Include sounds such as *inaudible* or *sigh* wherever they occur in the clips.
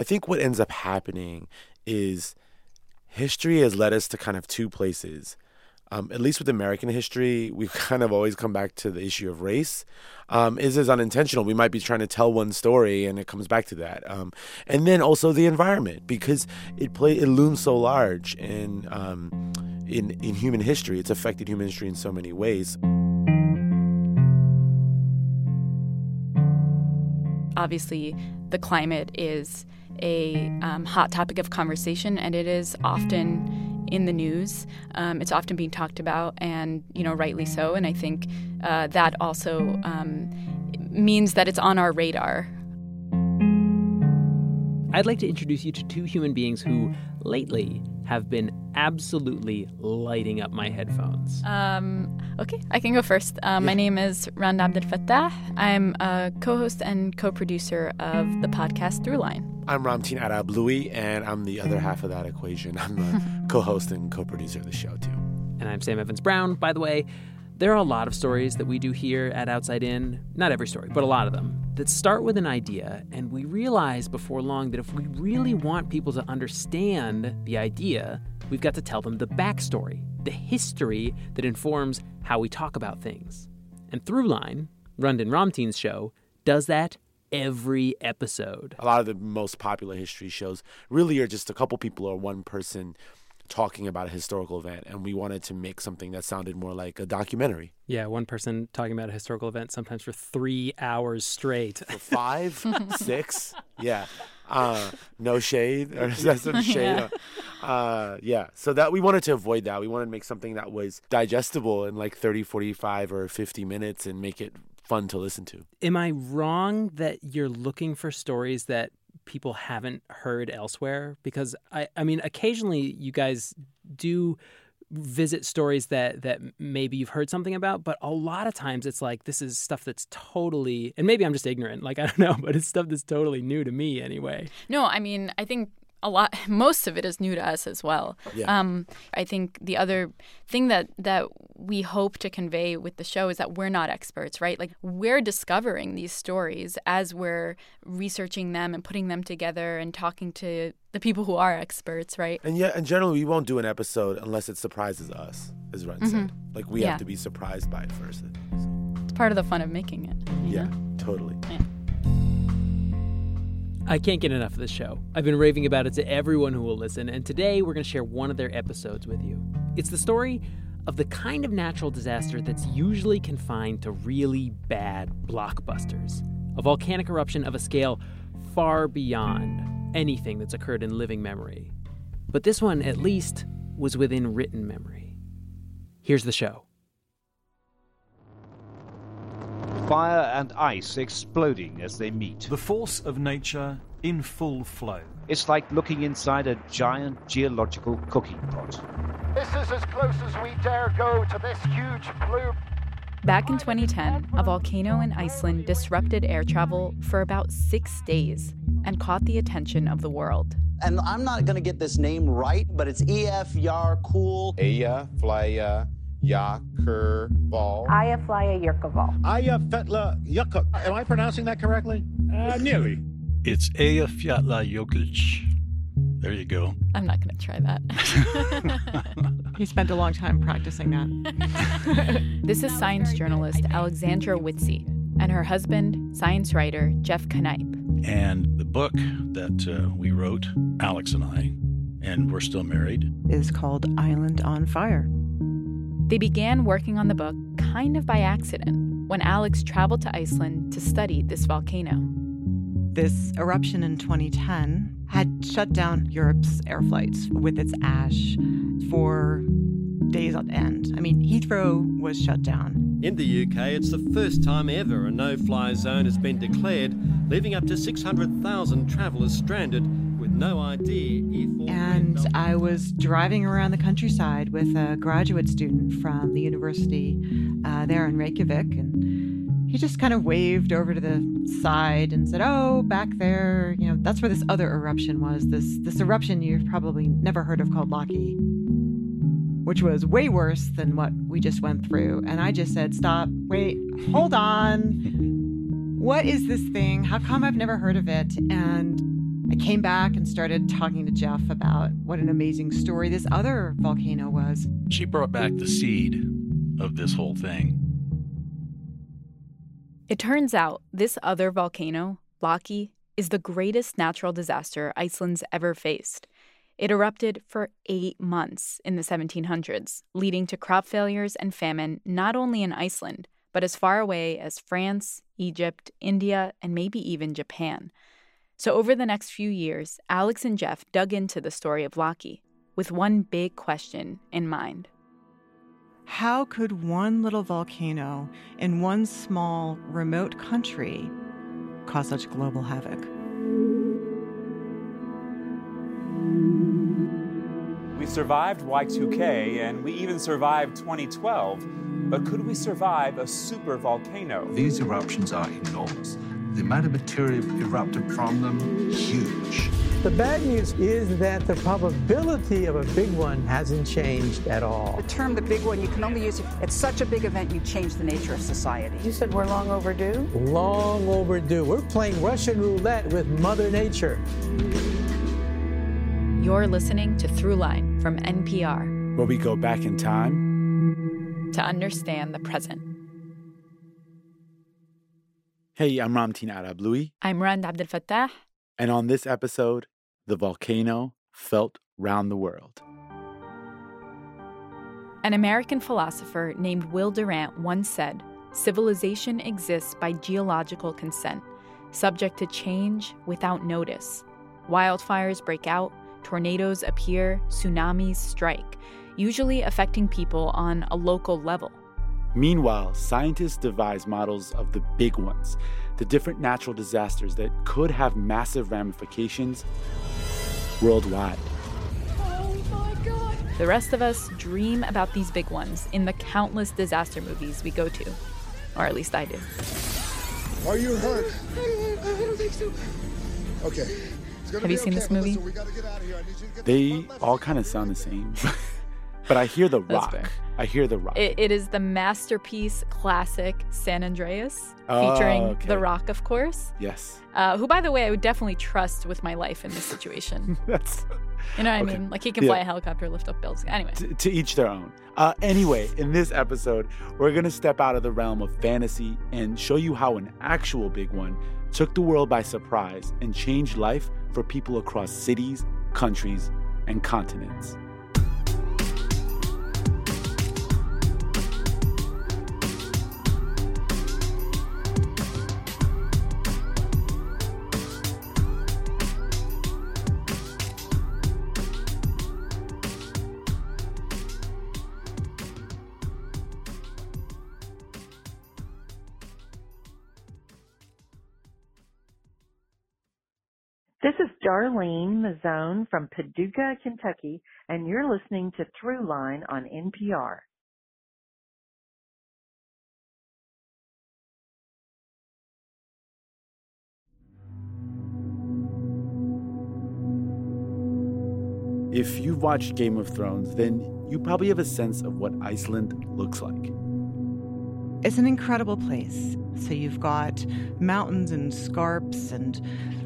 I think what ends up happening is history has led us to kind of two places. Um, at least with American history, *laughs* we've kind of always come back to the issue of race. Um, is is unintentional. We might be trying to tell one story, and it comes back to that. Um, and then also the environment, because it play it looms so large in um, in in human history. It's affected human history in so many ways. Obviously, the climate is a um, hot topic of conversation, and it is often in the news. Um, it's often being talked about, and you know, rightly so. And I think uh, that also um, means that it's on our radar. I'd like to introduce you to two human beings who lately have been absolutely lighting up my headphones. Um, okay, I can go first. Uh, my name is Rund Abdel Fattah. I'm a co host and co producer of the podcast Throughline. I'm Ramtin Arablouei, and I'm the other half of that equation. I'm the *laughs* co host and co producer of the show, too. And I'm Sam Evans Brown, by the way. There are a lot of stories that we do here at Outside In, not every story, but a lot of them, that start with an idea, and we realize before long that if we really want people to understand the idea, we've got to tell them the backstory, the history that informs how we talk about things. And Throughline, Rund and Ramtin's show, does that every episode. A lot of the most popular history shows really are just a couple people or one person talking about a historical event and we wanted to make something that sounded more like a documentary. Yeah, one person talking about a historical event sometimes for three hours straight. for five? *laughs* Six? Yeah. Uh, no shade? Or is some *laughs* shade? Uh, yeah. So that we wanted to avoid that. We wanted to make something that was digestible in like 30 45 or 50 minutes and make it fun to listen to Am I wrong that you're looking for stories that people haven't heard elsewhere? Because I, I mean, occasionally you guys do visit stories that that maybe you've heard something about, but a lot of times it's like this is stuff that's totally and maybe I'm just ignorant, like *laughs* I don't know, but it's stuff that's totally new to me anyway. No, I mean, I think a lot, *laughs* most of it is new to us as well. Yeah. Um, I think the other thing that that we hope to convey with the show is that we're not experts, right? Like we're discovering these stories as we're researching them and putting them together and talking to the people who are experts, right? and yeah and generally we won't do an episode unless it surprises us as Ren said like we Yeah. have to be surprised by it first It's part of the fun of making it. yeah know? totally I can't get enough of this show. I've been raving about it to everyone who will listen, and today we're going to share one of their episodes with you. It's the story of the kind of natural disaster that's usually confined to really bad blockbusters. A volcanic eruption of a scale far beyond anything that's occurred in living memory. But this one, at least, was within written memory. Here's the show. Fire and ice exploding as they meet. The force of nature in full flow. It's like looking inside a giant geological cooking pot. This is as close as we dare go to this huge blue. Back in 2010, a volcano in Iceland disrupted air travel for about six days and caught the attention of the world. and I'm not going to get this name right, but it's EF Yar Cool. Aya Flya Yakurbal. Aya Flya Yurkoval. Aya Fetla Yakuk. Am I pronouncing that correctly? Uh, nearly. It's Eyjafjallajökull. There you go. I'm not going to try that. *laughs* He spent a long time practicing that. *laughs* this is science journalist Alexandra Witze and her husband, science writer Jeff Kanipe. And the book that uh, we wrote, Alex and I, and we're still married, Is called Island on Fire. They began working on the book kind of by accident when Alex traveled to Iceland to study this volcano. This eruption in 2010 had shut down Europe's air flights with its ash for days on end. I mean, Heathrow was shut down. In the UK, it's the first time ever a no fly zone has been declared, leaving up to 600,000 travellers stranded with no idea if And I was driving around the countryside with a graduate student from the university uh, there in Reykjavik, and he just kind of waved over to the side and said, "Oh, back there, you know, that's where this other eruption was. This this eruption you've probably never heard of called Laki, which was way worse than what we just went through." And I just said, "Stop! Wait! Hold on! What is this thing? How come I've never heard of it?" And I came back and started talking to Jeff about what an amazing story this other volcano was. She brought back the seed of this whole thing. It turns out this other volcano, Laki, is the greatest natural disaster Iceland's ever faced. It erupted for eight months in the 1700s, leading to crop failures and famine not only in Iceland, but as far away as France, Egypt, India, and maybe even Japan. So, over the next few years, Alex and Jeff dug into the story of Laki with one big question in mind. How could one little volcano in one small, remote country cause such global havoc? We survived Y2K and we even survived 2012, but could we survive a super volcano? These eruptions are enormous. The amount of material erupted from them, huge. The bad news is that the probability of a big one hasn't changed at all. The term the big one you can only use if it's such a big event you change the nature of society. You said we're long overdue? Long overdue. We're playing Russian roulette with Mother Nature. You're listening to Throughline from NPR, where we go back in time to understand the present. Hey, I'm Ramtin Arablouei. I'm Rund Abdel Fattah. And on this episode, the volcano felt round the world. An American philosopher named Will Durant once said civilization exists by geological consent, subject to change without notice. Wildfires break out, tornadoes appear, tsunamis strike, usually affecting people on a local level. Meanwhile, scientists devise models of the big ones, the different natural disasters that could have massive ramifications worldwide. Oh the rest of us dream about these big ones in the countless disaster movies we go to. Or at least I do. Are you hurt? I don't think so. Okay. Have you seen okay, this movie? They all kind of sound the same. *laughs* but I hear The Rock. I hear The Rock. It, it is the masterpiece classic San Andreas, Oh, featuring okay. The Rock, of course. yes. Uh, who, by the way, I would definitely trust with my life in this situation. *laughs* That's You know what Okay. I mean? Like he can fly Yeah. a helicopter, lift up buildings. Anyway. to, to each their own. Uh, anyway, in this episode, we're going to step out of the realm of fantasy and show you how an actual big one took the world by surprise and changed life for people across cities, countries, and continents. This is Darlene Mazzone from Paducah, Kentucky, and you're listening to Throughline on NPR. If you've watched Game of Thrones, then you probably have a sense of what Iceland looks like. It's an incredible place. So you've got mountains and scarps and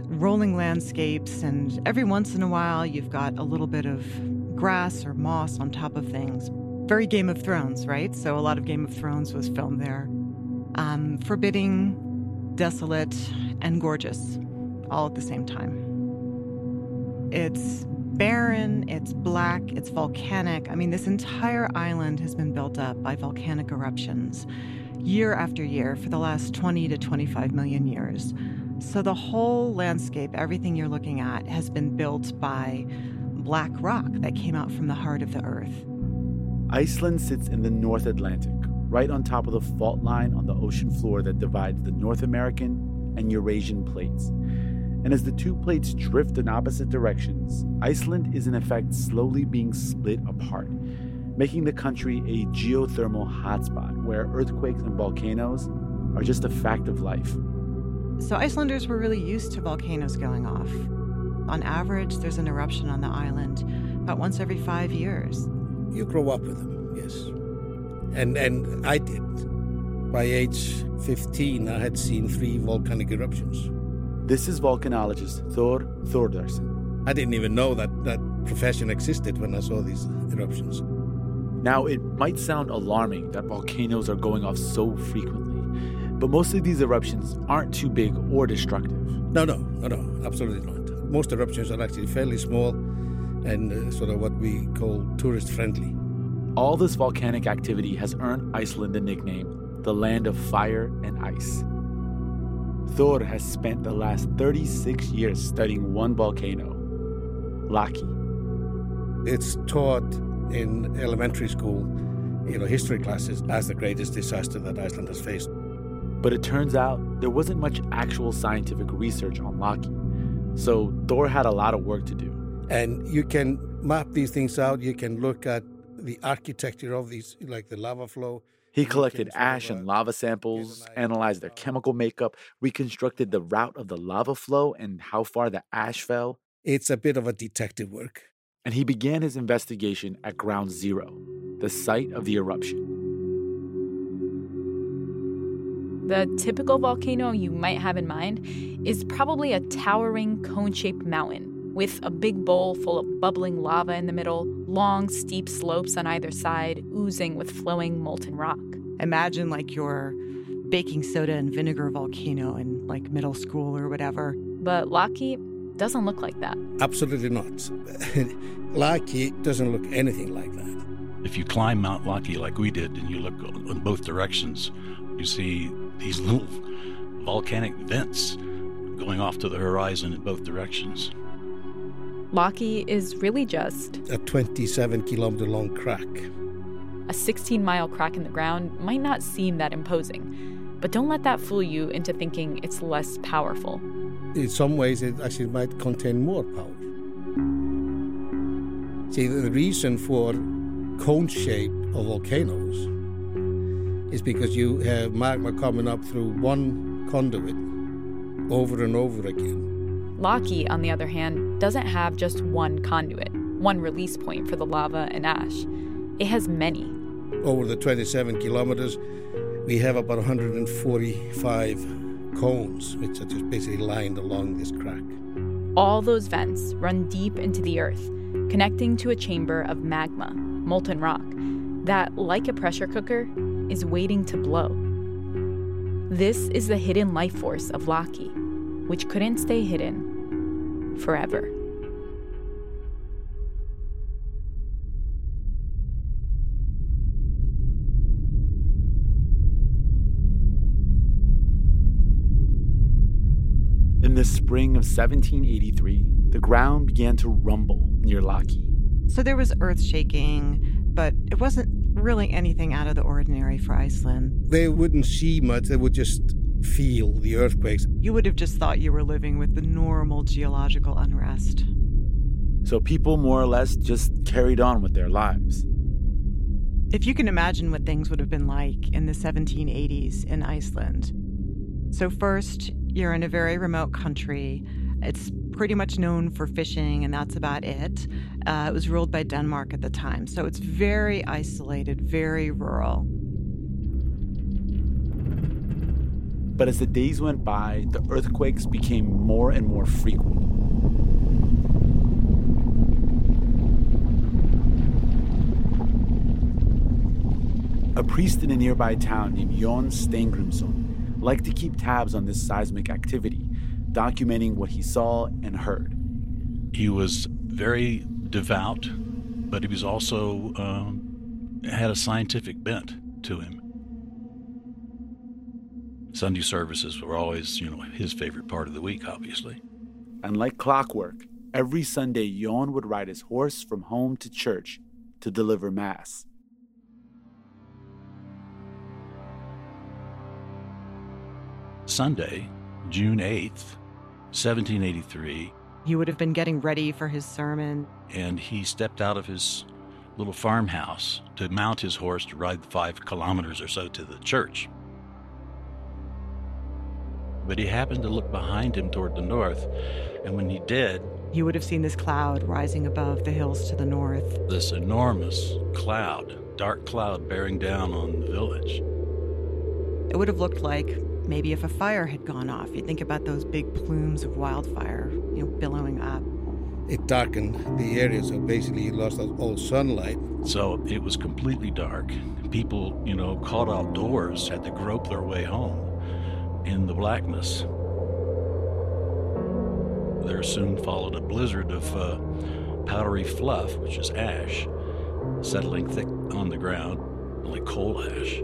rolling landscapes, and every once in a while you've got a little bit of grass or moss on top of things. Very Game of Thrones, right? So a lot of Game of Thrones was filmed there. Um, forbidding, desolate, and gorgeous, all at the same time. It's barren, it's black, it's volcanic. I mean, this entire island has been built up by volcanic eruptions year after year for the last 20 to 25 million years. So the whole landscape, everything you're looking at, has been built by black rock that came out from the heart of the earth. Iceland sits in the North Atlantic, right on top of the fault line on the ocean floor that divides the North American and Eurasian plates. And as the two plates drift in opposite directions, Iceland is in effect slowly being split apart, making the country a geothermal hotspot where earthquakes and volcanoes are just a fact of life. So Icelanders were really used to volcanoes going off. On average, there's an eruption on the island about once every five years. You grow up with them, yes. And and I did. By age 15, I had seen three volcanic eruptions. This is volcanologist Thor Thordarson. I didn't even know that that profession existed when I saw these eruptions. Now, it might sound alarming that volcanoes are going off so frequently, but most of these eruptions aren't too big or destructive. No, no, no, no, absolutely not. Most eruptions are actually fairly small and uh, sort of what we call tourist friendly. All this volcanic activity has earned Iceland the nickname the land of fire and ice. Thor has spent the last 36 years studying one volcano, Laki. It's taught in elementary school, you know, history classes as the greatest disaster that Iceland has faced. But it turns out there wasn't much actual scientific research on Laki. So Thor had a lot of work to do. And you can map these things out, you can look at the architecture of these, like the lava flow. He collected ash and uh, lava samples, analyzed their chemical makeup, reconstructed the route of the lava flow and how far the ash fell. It's a bit of a detective work. And he began his investigation at Ground Zero, the site of the eruption. The typical volcano you might have in mind is probably a towering cone shaped mountain with a big bowl full of bubbling lava in the middle, long, steep slopes on either side, oozing with flowing molten rock. Imagine like your baking soda and vinegar volcano in like middle school or whatever. But Laki doesn't look like that. Absolutely not. *laughs* Laki doesn't look anything like that. If you climb Mount Laki like we did and you look in both directions, you see these little volcanic vents going off to the horizon in both directions. Laki is really just a 27 kilometer long crack. A 16 mile crack in the ground might not seem that imposing, but don't let that fool you into thinking it's less powerful. In some ways, it actually might contain more power. See, the reason for cone shape of volcanoes is because you have magma coming up through one conduit over and over again. Laki, on the other hand, doesn't have just one conduit, one release point for the lava and ash. It has many. Over the 27 kilometers, we have about 145 cones, which are just basically lined along this crack. All those vents run deep into the earth, connecting to a chamber of magma, molten rock, that, like a pressure cooker, is waiting to blow. This is the hidden life force of Laki, which couldn't stay hidden forever. In the spring of 1783, the ground began to rumble near Laki. So there was earth shaking, but it wasn't really anything out of the ordinary for Iceland. They wouldn't see much, they would just feel the earthquakes. You would have just thought you were living with the normal geological unrest. So people more or less just carried on with their lives. If you can imagine what things would have been like in the 1780s in Iceland. So, first, you're in a very remote country. It's pretty much known for fishing, and that's about it. Uh, it was ruled by Denmark at the time, so it's very isolated, very rural. But as the days went by, the earthquakes became more and more frequent. A priest in a nearby town named Jon Steingrimsson liked to keep tabs on this seismic activity, documenting what he saw and heard. He was very devout, but he was also um, had a scientific bent to him. Sunday services were always, you know, his favorite part of the week, obviously. And like clockwork, every Sunday, Jon would ride his horse from home to church to deliver Mass. Sunday, June 8th, 1783. He would have been getting ready for his sermon. And he stepped out of his little farmhouse to mount his horse to ride five kilometers or so to the church but he happened to look behind him toward the north, and when he did, he would have seen this cloud rising above the hills to the north. This enormous cloud, dark cloud bearing down on the village. It would have looked like maybe if a fire had gone off. You think about those big plumes of wildfire, you know, billowing up. It darkened the area, so basically you lost all sunlight. So it was completely dark. People, you know, caught outdoors had to grope their way home in the blackness. There soon followed a blizzard of uh, powdery fluff, which is ash, settling thick on the ground like coal ash.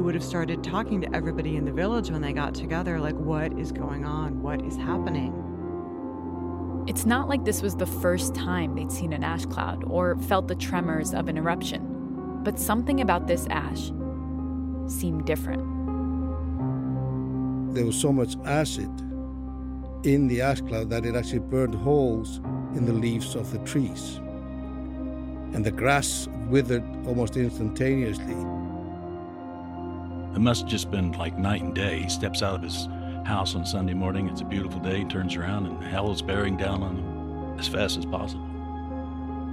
He would have started talking to everybody in the village when they got together like, what is going on? What is happening? It's not like this was the first time they'd seen an ash cloud or felt the tremors of an eruption, but something about this ash seemed different. There was so much acid in the ash cloud that it actually burned holes in the leaves of the trees. And the grass withered almost instantaneously. It must have just been like night and day. He steps out of his house on Sunday morning. It's a beautiful day. He Turns around and hell is bearing down on him as fast as possible.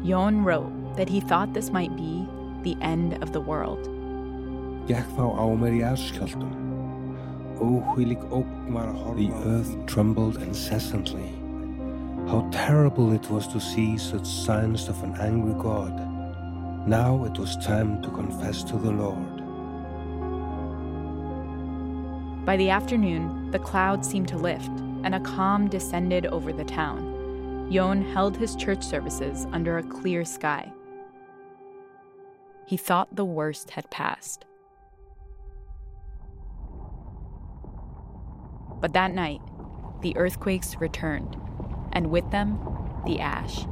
Jon wrote that he thought this might be the end of the world. Gekk þá á mér í jarðskjálftum. Óhvílík ógn var að horfa. The earth trembled incessantly. How terrible it was to see such signs of an angry God. Now it was time to confess to the Lord. By the afternoon, the clouds seemed to lift, and a calm descended over the town. Jon held his church services under a clear sky. He thought the worst had passed. But that night, the earthquakes returned, and with them, the ash.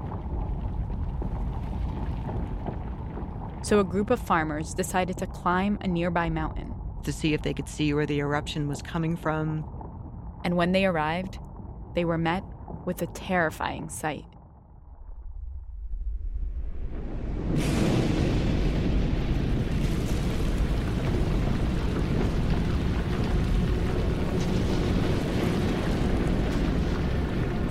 So a group of farmers decided to climb a nearby mountain. To see if they could see where the eruption was coming from. And when they arrived, they were met with a terrifying sight.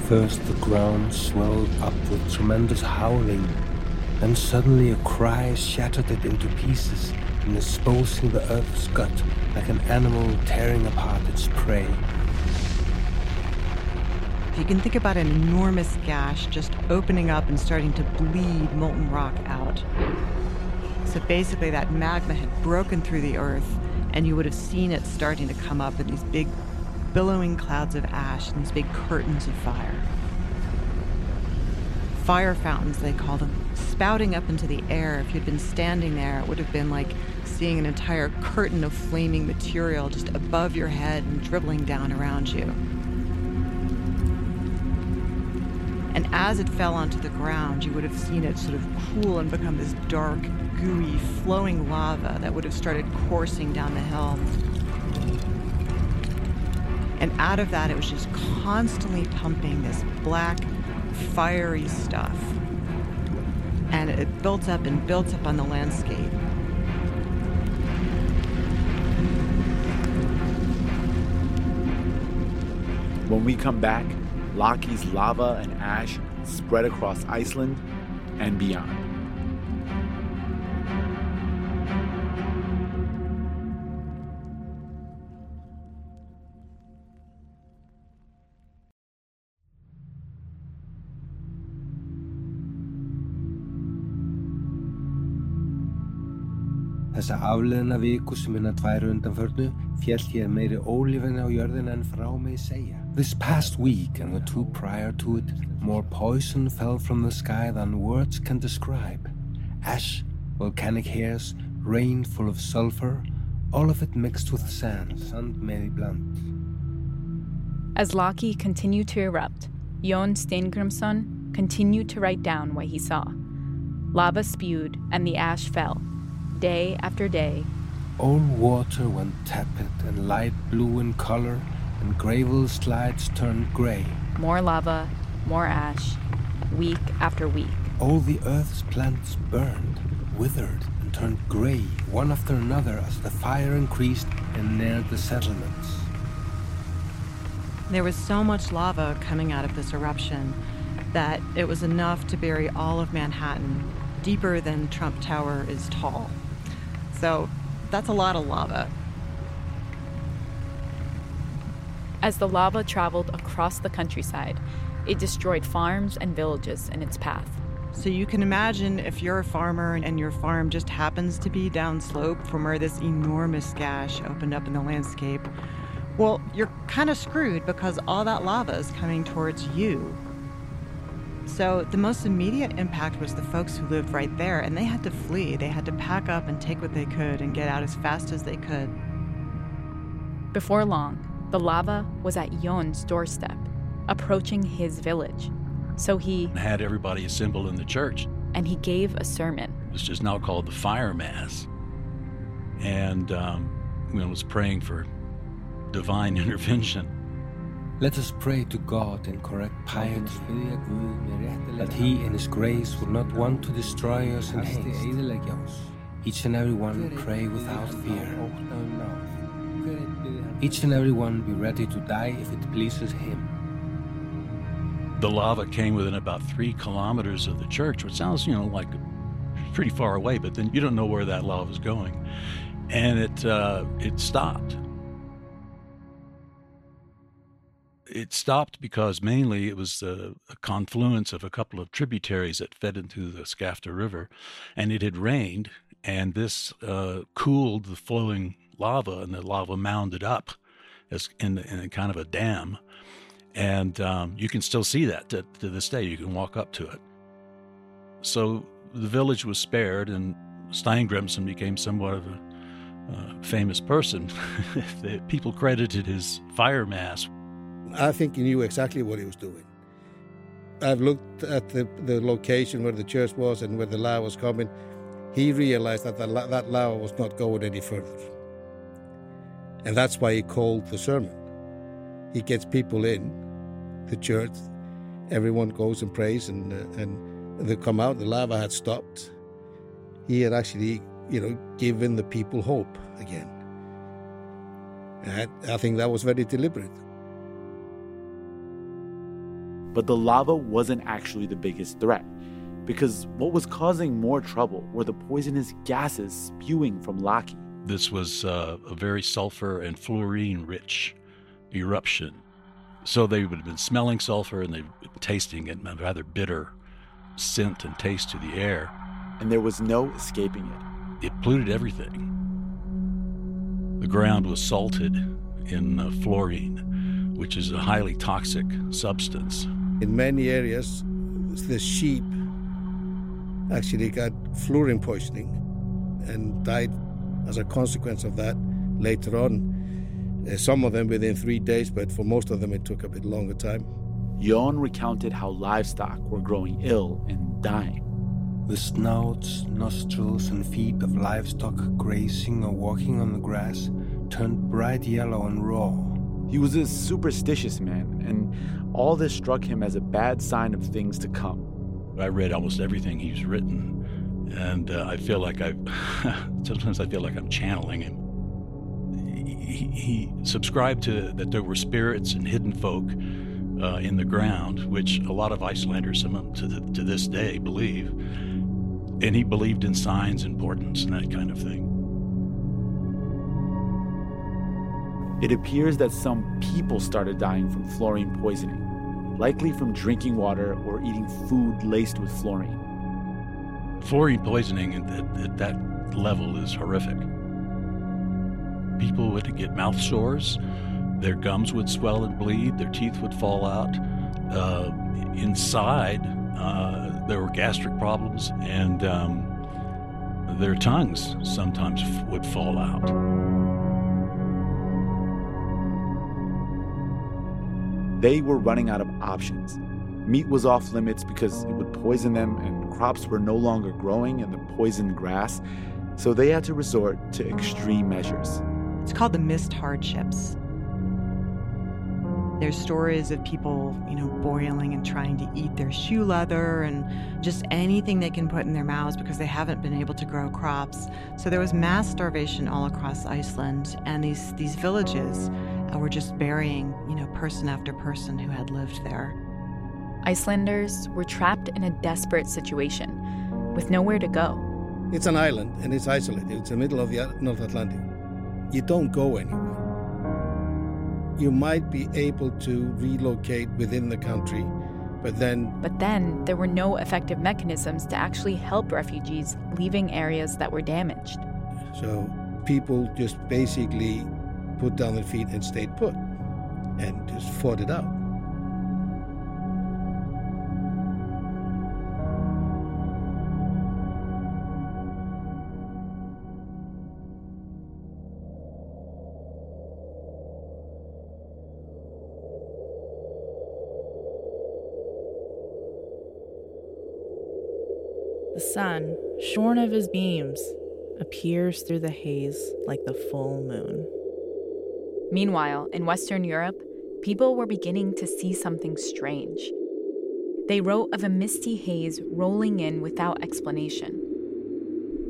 First, the ground swelled up with tremendous howling, then suddenly a cry shattered it into pieces and exposing the earth's gut like an animal tearing apart its prey. If you can think about an enormous gash just opening up and starting to bleed molten rock out. So basically, that magma had broken through the earth, and you would have seen it starting to come up in these big billowing clouds of ash and these big curtains of fire. Fire fountains, they call them, spouting up into the air. If you'd been standing there, it would have been like seeing an entire curtain of flaming material just above your head and dribbling down around you. And as it fell onto the ground, you would have seen it sort of cool and become this dark, gooey, flowing lava that would have started coursing down the hill. And out of that, it was just constantly pumping this black, fiery stuff. And it built up and built up on the landscape. When we come back, Laki's lava and ash spread across Iceland and beyond. Þessa afleðina viku sem innan tværu undanförnu fjall hér meiri ólífin á jörðin en frá mig segja. This past week and the two prior to it, more poison fell from the sky than words can describe. Ash, volcanic hairs, rain full of sulfur, all of it mixed with sand, sand Mary Blunt. As Laki continued to erupt, Jon Steingrimsson continued to write down what he saw. Lava spewed and the ash fell, day after day. All water went tepid and light blue in color, and gravel slides turned gray. More lava, more ash, week after week. All the earth's plants burned, withered, and turned gray, one after another, as the fire increased and neared the settlements. There was so much lava coming out of this eruption that it was enough to bury all of Manhattan deeper than Trump Tower is tall. So that's a lot of lava. As the lava traveled across the countryside, it destroyed farms and villages in its path. So you can imagine if you're a farmer and your farm just happens to be downslope from where this enormous gash opened up in the landscape, well, you're kind of screwed because all that lava is coming towards you. So the most immediate impact was the folks who lived right there, and they had to flee. They had to pack up and take what they could and get out as fast as they could. Before long, the lava was at Jon's doorstep, approaching his village. So he had everybody assembled in the church. And he gave a sermon. It's just now called the Fire Mass. And um, you know, was praying for divine *laughs* intervention. Let us pray to God in correct piety, that He in His grace will not want to destroy us in haste. Each and every one pray without fear. Each and every one be ready to die if it pleases Him. The lava came within about three kilometers of the church, which sounds, you know, like pretty far away, but then you don't know where that lava is going. And it, uh, it stopped it stopped because mainly it was a, a, confluence of a couple of tributaries that fed into the Skafta River, and it had rained, and this uh, cooled the flowing lava, and the lava mounded up as in, in kind of a dam, and um, you can still see that to, to this day. You can walk up to it. So the village was spared, and Steingrimsson became somewhat of a uh, famous person. *laughs* People credited his fire mass I think he knew exactly what he was doing. I've looked at the, the location where the church was and where the lava was coming. He realized that the, that lava was not going any further. And that's why he called the sermon. He gets people in the church. Everyone goes and prays, and, uh, and they come out. The lava had stopped. He had actually, you know, given the people hope again. And I think that was very deliberate. But the lava wasn't actually the biggest threat, because what was causing more trouble were the poisonous gases spewing from Laki. This was uh, a very sulfur and fluorine rich eruption. So they would have been smelling sulfur and they were tasting it, a rather bitter scent and taste to the air. And there was no escaping it. It polluted everything. The ground was salted in uh, fluorine, which is a highly toxic substance. In many areas, the sheep actually got fluorine poisoning and died as a consequence of that later on. Uh, some of them within three days, but for most of them it took a bit longer time. Jon recounted how livestock were growing ill and dying. The snouts, nostrils, and feet of livestock grazing or walking on the grass turned bright yellow and raw. He was a superstitious man, and all this struck him as a bad sign of things to come. I read almost everything he's written, and uh, I feel like I *laughs* sometimes I feel like I'm channeling him. He, he, subscribed to that there were spirits and hidden folk uh, in the ground, which a lot of Icelanders, some of them to, the, to this day, believe. And he believed in signs and portents and that kind of thing. It appears that some people started dying from fluorine poisoning, likely from drinking water or eating food laced with fluorine. Fluorine poisoning at, at that level is horrific. People would get mouth sores, their gums would swell and bleed, their teeth would fall out. Uh, inside, uh, there were gastric problems, and um, their tongues sometimes would fall out. They were running out of options. Meat was off limits because it would poison them, and crops were no longer growing in the poisoned grass, so they had to resort to extreme measures. It's called the mist hardships. There's stories of people, you know, boiling and trying to eat their shoe leather and just anything they can put in their mouths because they haven't been able to grow crops. So there was mass starvation all across Iceland, and these these villages Uh, were just burying, you know, person after person who had lived there. Icelanders were trapped in a desperate situation with nowhere to go. It's an island and it's isolated. It's in the middle of the North Atlantic. You don't go anywhere. You might be able to relocate within the country, but then But then there were no effective mechanisms to actually help refugees leaving areas that were damaged. so people just basically put down their feet and stayed put and just fought it out. The sun, shorn of his beams, appears through the haze like the full moon. Meanwhile, in Western Europe, people were beginning to see something strange. They wrote of a misty haze rolling in without explanation.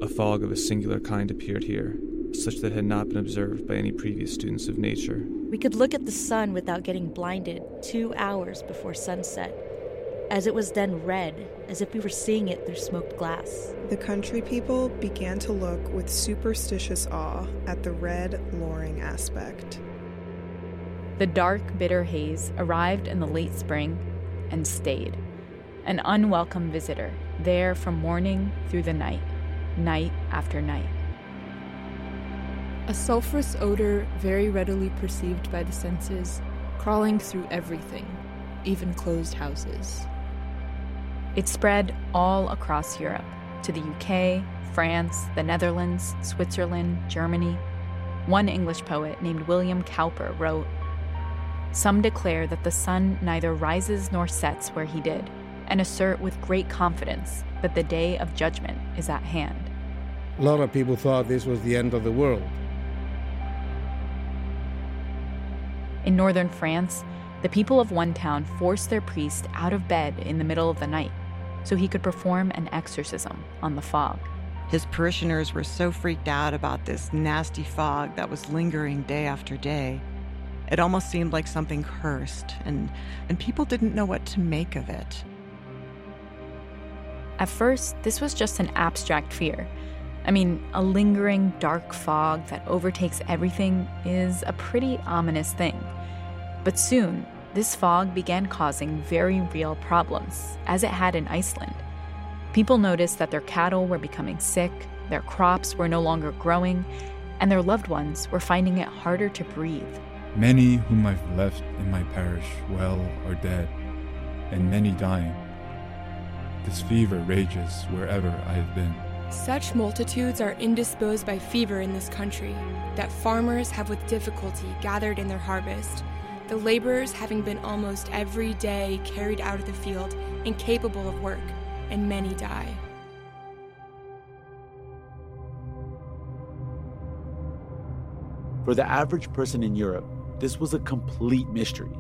A fog of a singular kind appeared here, such that had not been observed by any previous students of nature. We could look at the sun without getting blinded two hours before sunset, as it was then red, as if we were seeing it through smoked glass. The country people began to look with superstitious awe at the red, luring aspect. The dark, bitter haze arrived in the late spring and stayed. An unwelcome visitor, there from morning through the night, night after night. A sulfurous odor very readily perceived by the senses, crawling through everything, even closed houses. It spread all across Europe to the UK, France, the Netherlands, Switzerland, Germany. One English poet named William Cowper wrote Some declare that the sun neither rises nor sets where he did, and assert with great confidence that the day of judgment is at hand. A lot of people thought this was the end of the world. In northern France, the people of one town forced their priest out of bed in the middle of the night so he could perform an exorcism on the fog. His parishioners were so freaked out about this nasty fog that was lingering day after day. It almost seemed like something cursed, and, and people didn't know what to make of it. At first, this was just an abstract fear. I mean, a lingering dark fog that overtakes everything is a pretty ominous thing. But soon, this fog began causing very real problems, as it had in Iceland. People noticed that their cattle were becoming sick, their crops were no longer growing, and their loved ones were finding it harder to breathe. Many whom I've left in my parish well are dead, and many dying. This fever rages wherever I have been. Such multitudes are indisposed by fever in this country that farmers have with difficulty gathered in their harvest, the laborers having been almost every day carried out of the field, incapable of work, and many die. For the average person in Europe, this was a complete mystery.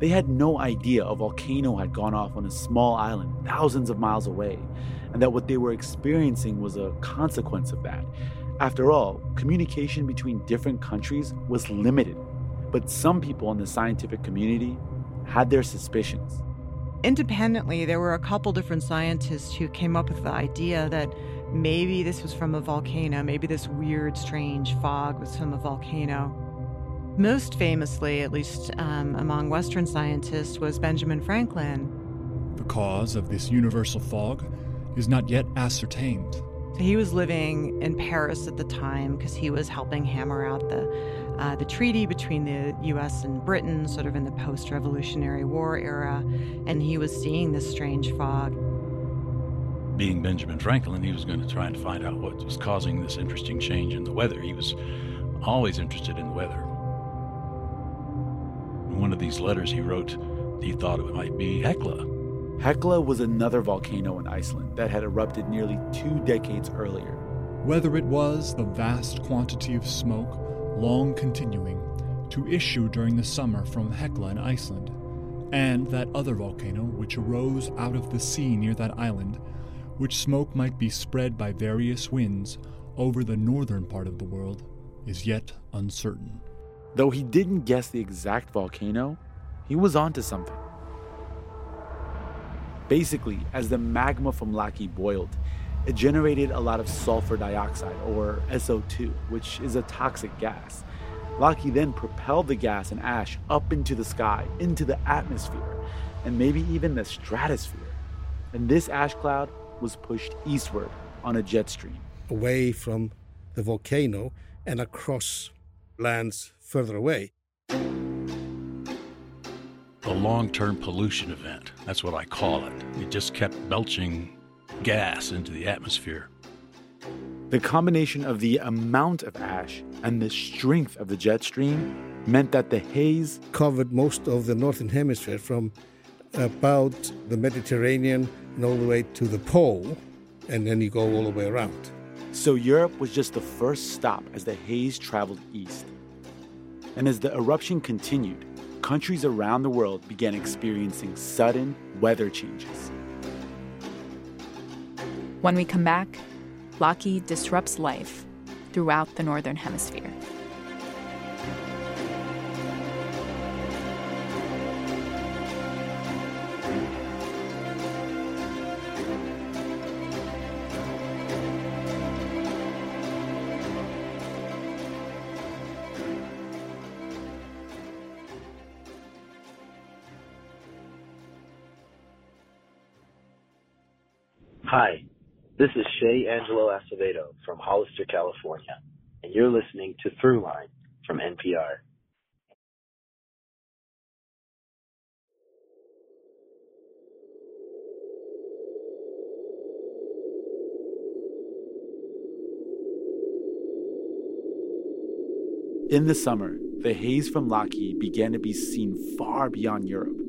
They had no idea a volcano had gone off on a small island thousands of miles away, and that what they were experiencing was a consequence of that. After all, communication between different countries was limited, but some people in the scientific community had their suspicions. Independently, there were a couple different scientists who came up with the idea that maybe this was from a volcano, maybe this weird, strange fog was from a volcano. Most famously, at least um, among Western scientists, was Benjamin Franklin. The cause of this universal fog is not yet ascertained. So he was living in Paris at the time because he was helping hammer out the uh, the treaty between the U.S. and Britain, sort of in the post-Revolutionary War era, and he was seeing this strange fog. Being Benjamin Franklin, he was going to try and find out what was causing this interesting change in the weather. He was always interested in the weather. In one of these letters he wrote, he thought it might be Hekla. Hekla was another volcano in Iceland that had erupted nearly two decades earlier. Whether it was the vast quantity of smoke, long continuing, to issue during the summer from Hekla in Iceland, and that other volcano which arose out of the sea near that island, which smoke might be spread by various winds over the northern part of the world, is yet uncertain. Though he didn't guess the exact volcano, he was onto something. Basically, as the magma from Laki boiled, it generated a lot of sulfur dioxide, or SO2, which is a toxic gas. Laki then propelled the gas and ash up into the sky, into the atmosphere, and maybe even the stratosphere. And this ash cloud was pushed eastward on a jet stream. Away from the volcano and across lands further away. A long term pollution event. That's what I call it. It just kept belching gas into the atmosphere. The combination of the amount of ash and the strength of the jet stream meant that the haze covered most of the northern hemisphere from about the Mediterranean and all the way to the pole, and then you go all the way around. So Europe was just the first stop as the haze traveled east. And as the eruption continued, countries around the world began experiencing sudden weather changes. When we come back, Laki disrupts life throughout the Northern Hemisphere. Angelo Acevedo from Hollister, California, and you're listening to Throughline from NPR. In the summer, the haze from Laki began to be seen far beyond Europe.